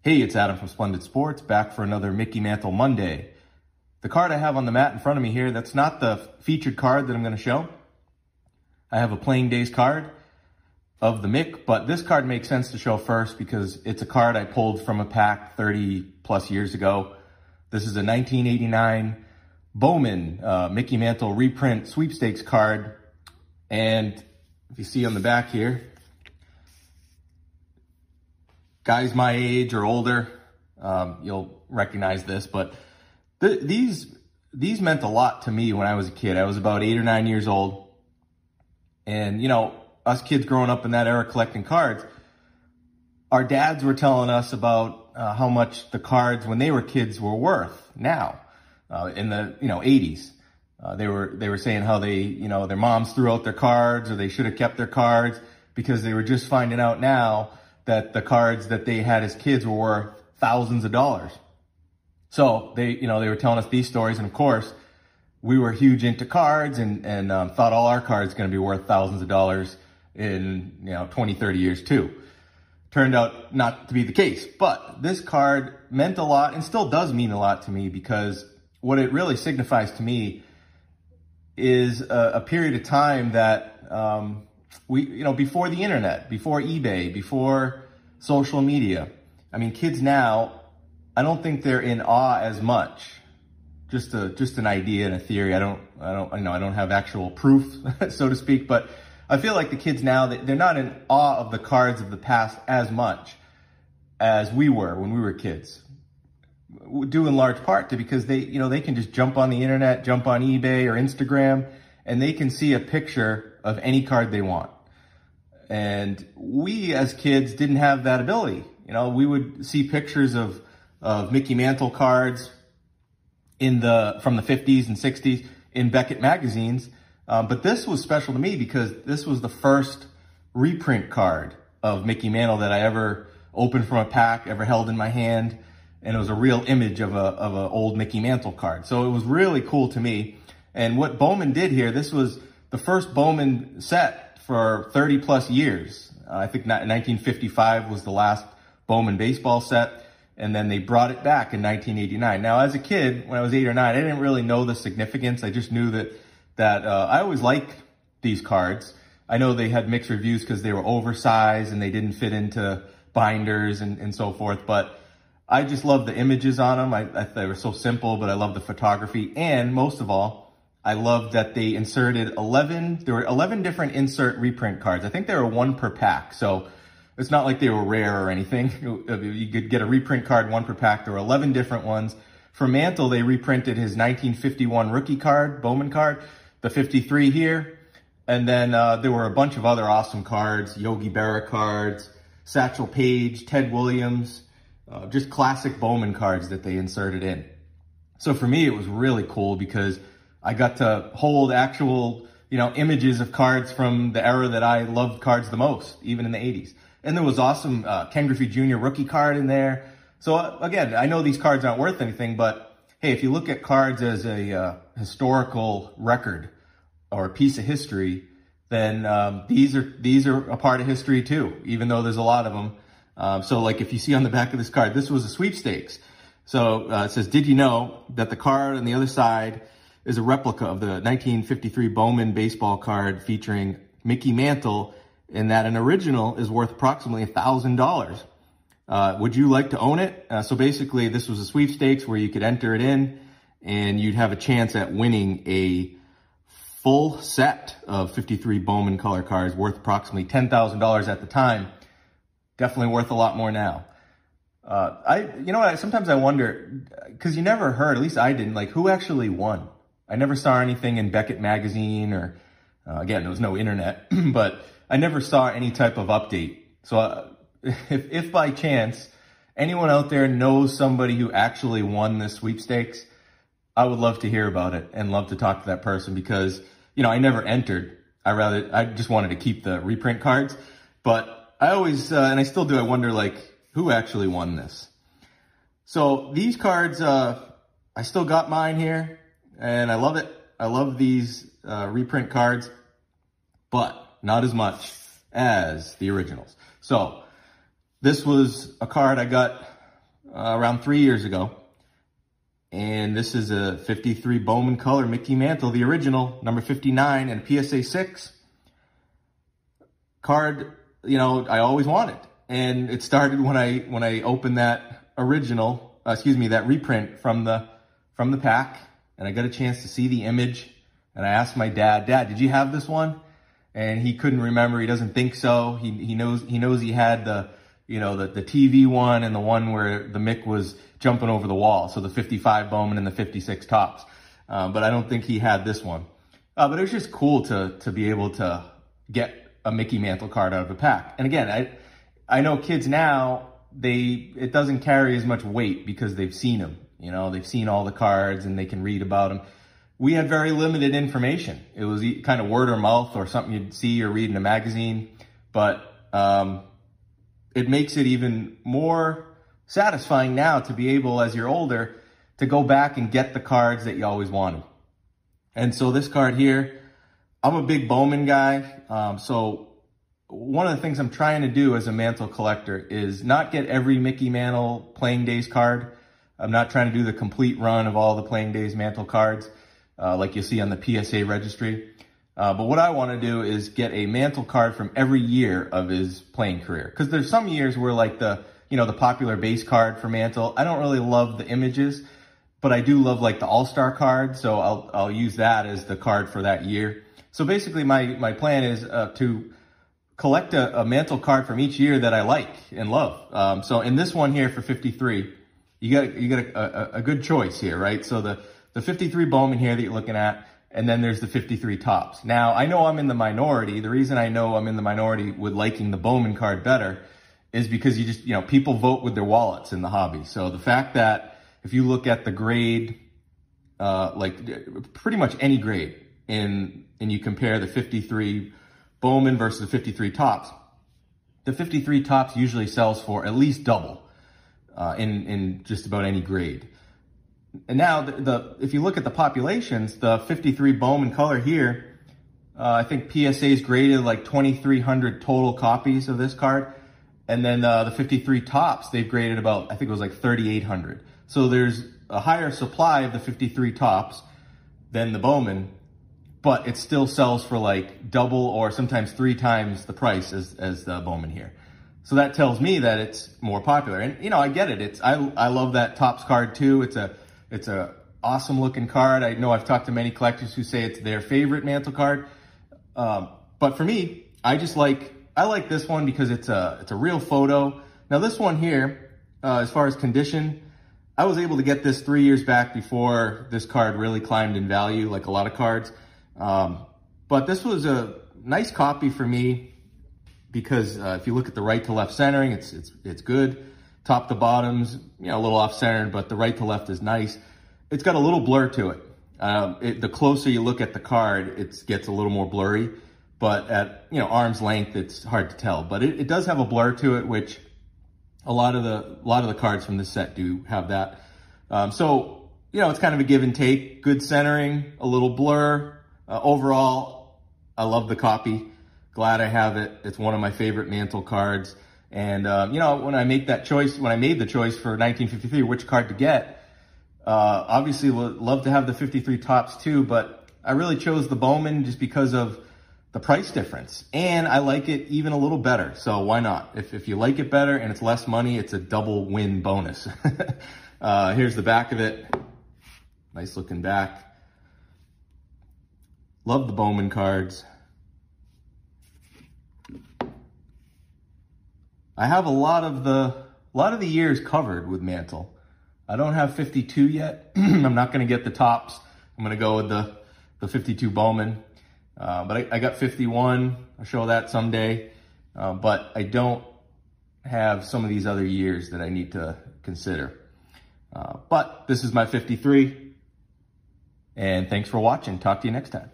Hey, it's Adam from Splendid Sports, back for another Mickey Mantle Monday. The card I have on the mat in front of me here, that's not the featured card that I'm going to show. I have a Playing Days card of the Mick, but this card makes sense to show first because it's a card I pulled from a pack 30 plus years ago. This is a 1989 Bowman uh, Mickey Mantle reprint sweepstakes card. And if you see on the back here, guys my age or older, um, you'll recognize this, but th these these meant a lot to me when I was a kid. I was about eight or nine years old. And, you know, us kids growing up in that era collecting cards, our dads were telling us about uh, how much the cards when they were kids were worth now uh, in the, you know, 80s. Uh, they were they were saying how they, you know, their moms threw out their cards or they should have kept their cards because they were just finding out now that the cards that they had as kids were worth thousands of dollars. So they, you know, they were telling us these stories, and of course, we were huge into cards and and um, thought all our cards going to be worth thousands of dollars in you know 20, 30 years too. Turned out not to be the case, but this card meant a lot and still does mean a lot to me because what it really signifies to me is a, a period of time that um, we, you know, before the internet, before eBay, before social media. I mean, kids now, I don't think they're in awe as much. Just a, just an idea and a theory. I don't, I don't, I know I don't have actual proof, so to speak, but I feel like the kids now, they're not in awe of the cards of the past as much as we were when we were kids. Due in large part to because they, you know, they can just jump on the internet, jump on eBay or Instagram, and they can see a picture of any card they want. And we as kids didn't have that ability. You know, we would see pictures of, of Mickey Mantle cards in the, from the 50s and 60s in Beckett magazines. Um, but this was special to me because this was the first reprint card of Mickey Mantle that I ever opened from a pack, ever held in my hand. And it was a real image of a, of an old Mickey Mantle card. So it was really cool to me. And what Bowman did here, this was the first Bowman set for 30 plus years. Uh, I think 1955 was the last Bowman baseball set. And then they brought it back in 1989. Now, as a kid, when I was eight or nine, I didn't really know the significance. I just knew that, that, uh, I always liked these cards. I know they had mixed reviews because they were oversized and they didn't fit into binders and, and so forth. But I just love the images on them. I, I, they were so simple, but I love the photography. And most of all, I love that they inserted 11, there were 11 different insert reprint cards. I think there were one per pack. So it's not like they were rare or anything. You could get a reprint card, one per pack. There were 11 different ones. For Mantle, they reprinted his 1951 rookie card, Bowman card, the 53 here. And then uh, there were a bunch of other awesome cards, Yogi Berra cards, Satchel Paige, Ted Williams, uh, just classic Bowman cards that they inserted in. So for me, it was really cool because I got to hold actual, you know, images of cards from the era that I loved cards the most, even in the 80s. And there was awesome uh, Ken Griffey Jr. rookie card in there. So uh, again, I know these cards aren't worth anything, but hey, if you look at cards as a uh, historical record or a piece of history, then um, these are these are a part of history too, even though there's a lot of them. Um, so like if you see on the back of this card, this was a sweepstakes. So uh, it says, did you know that the card on the other side is a replica of the 1953 Bowman baseball card featuring Mickey Mantle and that an original is worth approximately $1,000. Uh, would you like to own it? Uh, so basically, this was a sweepstakes where you could enter it in and you'd have a chance at winning a full set of 53 Bowman color cards worth approximately $10,000 at the time. Definitely worth a lot more now. Uh, I, you know what, sometimes I wonder, cause you never heard, at least I didn't, like who actually won? I never saw anything in Beckett magazine or, uh, again, there was no internet, but I never saw any type of update. So uh, if, if by chance anyone out there knows somebody who actually won this sweepstakes, I would love to hear about it and love to talk to that person because, you know, I never entered. I rather, I just wanted to keep the reprint cards, but I always, uh, and I still do, I wonder like who actually won this. So these cards, uh, I still got mine here and I love it. I love these uh, reprint cards, but not as much as the originals. So this was a card I got uh, around three years ago. And this is a 53 Bowman color Mickey Mantle, the original, number 59 and PSA 6 card, you know, I always wanted. And it started when I when I opened that original, uh, excuse me, that reprint from the from the pack and I got a chance to see the image and I asked my dad, "Dad, did you have this one?" And he couldn't remember. He doesn't think so. He he knows he knows he had the you know, the, the TV one and the one where the Mick was jumping over the wall. So the 55 Bowman and the 56 Topps. Um, but I don't think he had this one. Uh, but it was just cool to, to be able to get a Mickey Mantle card out of a pack. And again, I, I know kids now, they, it doesn't carry as much weight because they've seen them. You know, they've seen all the cards and they can read about them. We had very limited information. It was kind of word of mouth or something you'd see or read in a magazine. But, um, it makes it even more satisfying now to be able, as you're older, to go back and get the cards that you always wanted. And so this card here, I'm a big Bowman guy. Um, so one of the things I'm trying to do as a Mantle collector is not get every Mickey Mantle playing days card. I'm not trying to do the complete run of all the playing days Mantle cards uh, like you see on the PSA registry. Uh, but what I want to do is get a mantle card from every year of his playing career. Because there's some years where like the, you know, the popular base card for mantle, I don't really love the images, but I do love like the all-star card. So I'll, I'll use that as the card for that year. So basically my, my plan is uh, to collect a, a, mantle card from each year that I like and love. Um, so in this one here for 53, you got, you got a, a, a good choice here, right? So the, the 53 Bowman here that you're looking at, and then there's the 53 Topps. Now, I know I'm in the minority. The reason I know I'm in the minority with liking the Bowman card better is because you just, you know, people vote with their wallets in the hobby. So the fact that if you look at the grade, uh, like pretty much any grade in, and you compare the 53 Bowman versus the 53 Topps, the 53 Topps usually sells for at least double uh, in, in just about any grade. And now, the, the, if you look at the populations, the 53 Bowman color here, uh, I think PSA's graded like 2,300 total copies of this card. And then uh, the 53 Topps, they've graded about, I think it was like 3,800. So there's a higher supply of the 53 Topps than the Bowman, but it still sells for like double or sometimes three times the price as, as the Bowman here. So that tells me that it's more popular. And, you know, I get it. It's I, I love that Topps card too. It's a it's a awesome looking card. I know I've talked to many collectors who say it's their favorite mantle card. Um, but for me, I just like, I like this one because it's a, it's a real photo. Now this one here, uh, as far as condition, I was able to get this three years back before this card really climbed in value, like a lot of cards. Um, but this was a nice copy for me because uh, if you look at the right to left centering, it's, it's, it's good top to bottoms, you know, a little off centered, but the right to left is nice. It's got a little blur to it. Um, it the closer you look at the card, it gets a little more blurry, but at, you know, arm's length, it's hard to tell. But it, it does have a blur to it, which a lot of the, a lot of the cards from this set do have that. Um, so, you know, it's kind of a give and take, good centering, a little blur. Uh, overall, I love the copy. Glad I have it. It's one of my favorite mantle cards. And, uh, you know, when I make that choice, when I made the choice for 1953, which card to get, uh, obviously would love to have the 53 Topps too, but I really chose the Bowman just because of the price difference. And I like it even a little better. So why not? If, if you like it better and it's less money, it's a double win bonus. uh, here's the back of it. Nice looking back. Love the Bowman cards. I have a lot of the a lot of the years covered with Mantle. I don't have 52 yet. I'm not going to get the Topps. I'm going to go with the, the 52 Bowman. Uh, but I, I, got 51. I'll show that someday. Uh, but I don't have some of these other years that I need to consider. Uh, but this is my 53. And thanks for watching. Talk to you next time.